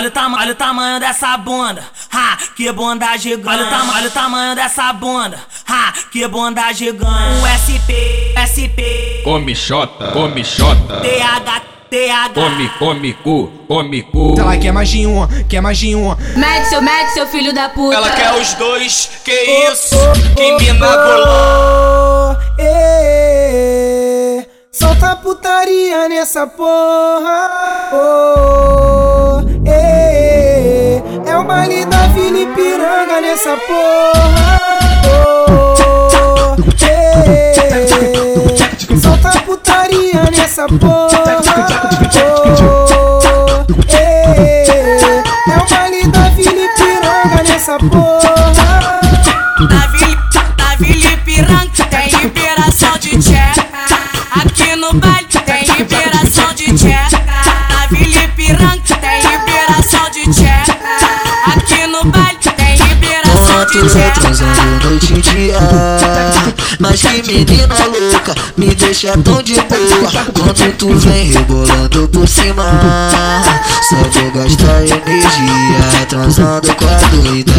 olha o tamanho, olha o tamanho dessa bunda. Ha, que bunda gigante. Olha o tamanho, olha o tamanho dessa bunda. Ha, que bunda gigante. Um SP, SP. Come xota, come xota. TH, TH. Come, come cu, come cu. Ela quer mais de uma, quer mais de uma. Mete seu, mete seu filho da puta. Ela quer os dois, que isso? Que mina golão. Oh, eh, solta putaria nessa porra. Oh, Nessa porra. Oh, eh, solta putaria nessa porra. Oh, eh, é o baile da Vila Ipiranga nessa porra. Da Vila, da Vila Ipiranga tem liberação de tcheca. Aqui no baile tcheca. transando noite e dia Mas que menina louca Me deixa tão de boa Quando tu vem rebolando por cima Só vou gastar energia Transando com a doida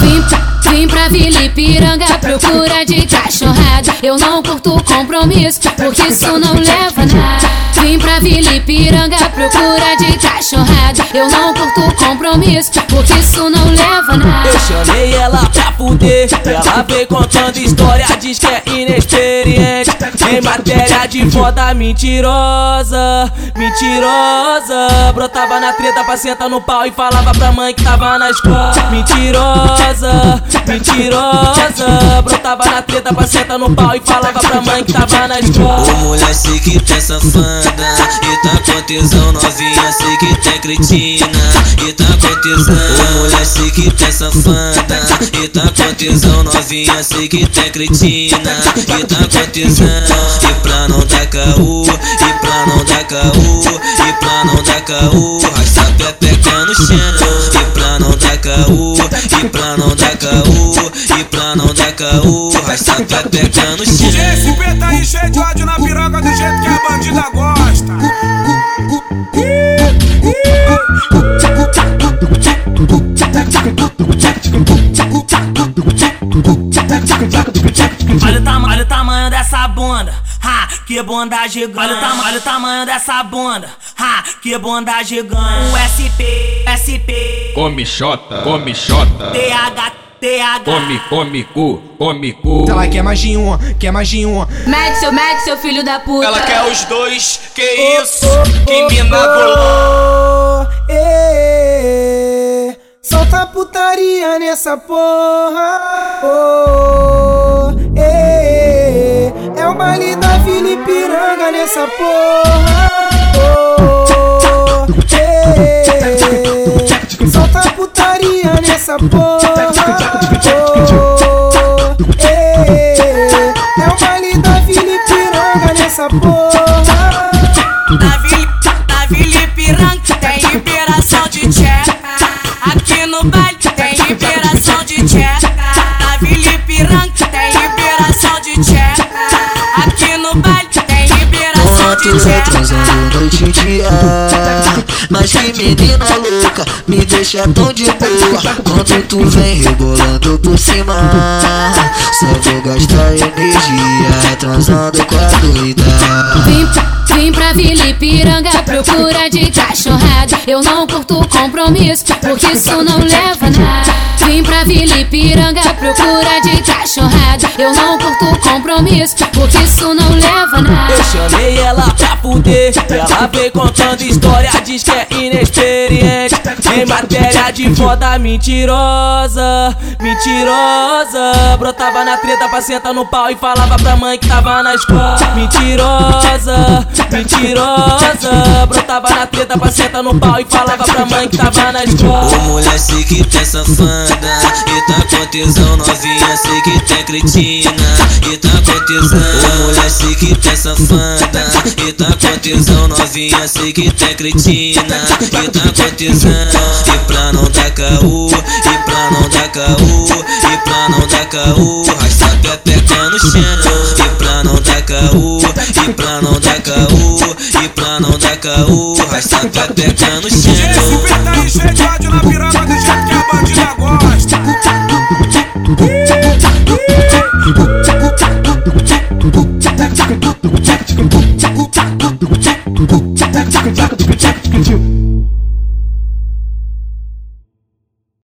Vim, vim pra Vila Ipiranga procura de cachorrada. Eu não curto compromisso, porque isso não leva a nada. Vim pra Vila Ipiranga procura de cachorrada. Eu não curto compromisso, porque isso não leva a nada. Eu chamei ela pra fuder. e Ela veio contando história, diz que é inexperiente. Em matéria de foda mentirosa, mentirosa. Brotava na treta pra sentar no pau e falava pra mãe que tava na escola. Mentirosa, mentirosa. Brotava na treta pra sentar no pau e falava pra mãe que tava na escola. Ô mulher, sei que tem safada E tá com tesão novinha, sei que tem cretina E tá com tesão Ô mulher, sei que tem safada E tá com tesão novinha, sei que tem cretina E tá com tesão E pra não dar caô E pra não dar caô E pra não dar caô Rasta pepeca no chão E pra não dar caô E pra não dar caô E pra não dar caô Rasta pepeca no chão GSP tá aí cheio de ódio na piroca do jeito que a bandida gosta. Ha, que bunda gigante. Olha o tamanho, olha o tamanho dessa bunda. Ha, que bunda gigante. Um SP, SP. Come xota, come xota. TH, TH. Come, come cu, come cu. Ela quer mais de uma, quer mais de uma. Mete seu, mete seu filho da puta. Ela quer os dois, que isso? Que mina. Oh, eh, solta putaria nessa porra. Da Vila Ipiranga nessa porra. Oh, solta putaria nessa porra. Oh, é o baile da Vila Ipiranga nessa porra. Da Vila, Vila Ipiranga tem liberação de tcheca. Aqui no baile no baile tem liberação de Quanto tcheca. transando noite e dia. Mas que menina louca Me deixa tão de boa. Quando tu vem rebolando por cima. Só vou gastar energia Transando com a doida Vim, vim pra Vila Ipiranga procura de Eu não curto compromisso, porque isso não leva nada. Vim pra Vila Ipiranga procura de cachorrada. Eu não curto compromisso, porque isso não leva nada. Eu chamei ela pra fuder. Ela veio contando história, diz que é inexperiente. Em matéria de foda mentirosa, mentirosa. Brotava na treta pra sentar no pau e falava pra mãe que tava na escola. Mentirosa, mentirosa. Brotava na treta pra sentar no pau e falava pra mãe que tava na escola. Ô mulher, sei que tem safada E tá com tesão novinha, sei que tem cretina E tá com tesão Ô mulher, sei que tem safada E tá com tesão novinha, sei que tem cretina E tá com tesão E pra não dar caô E pra não dar caô e pra não dar caô, rasta tá pepeca no chão. E pra não dar caô, e pra não dar caô, e pra não dar caô, rasta tá pepeca no chão. Esse beat tá é incendiado na piranha que a bandida gosta.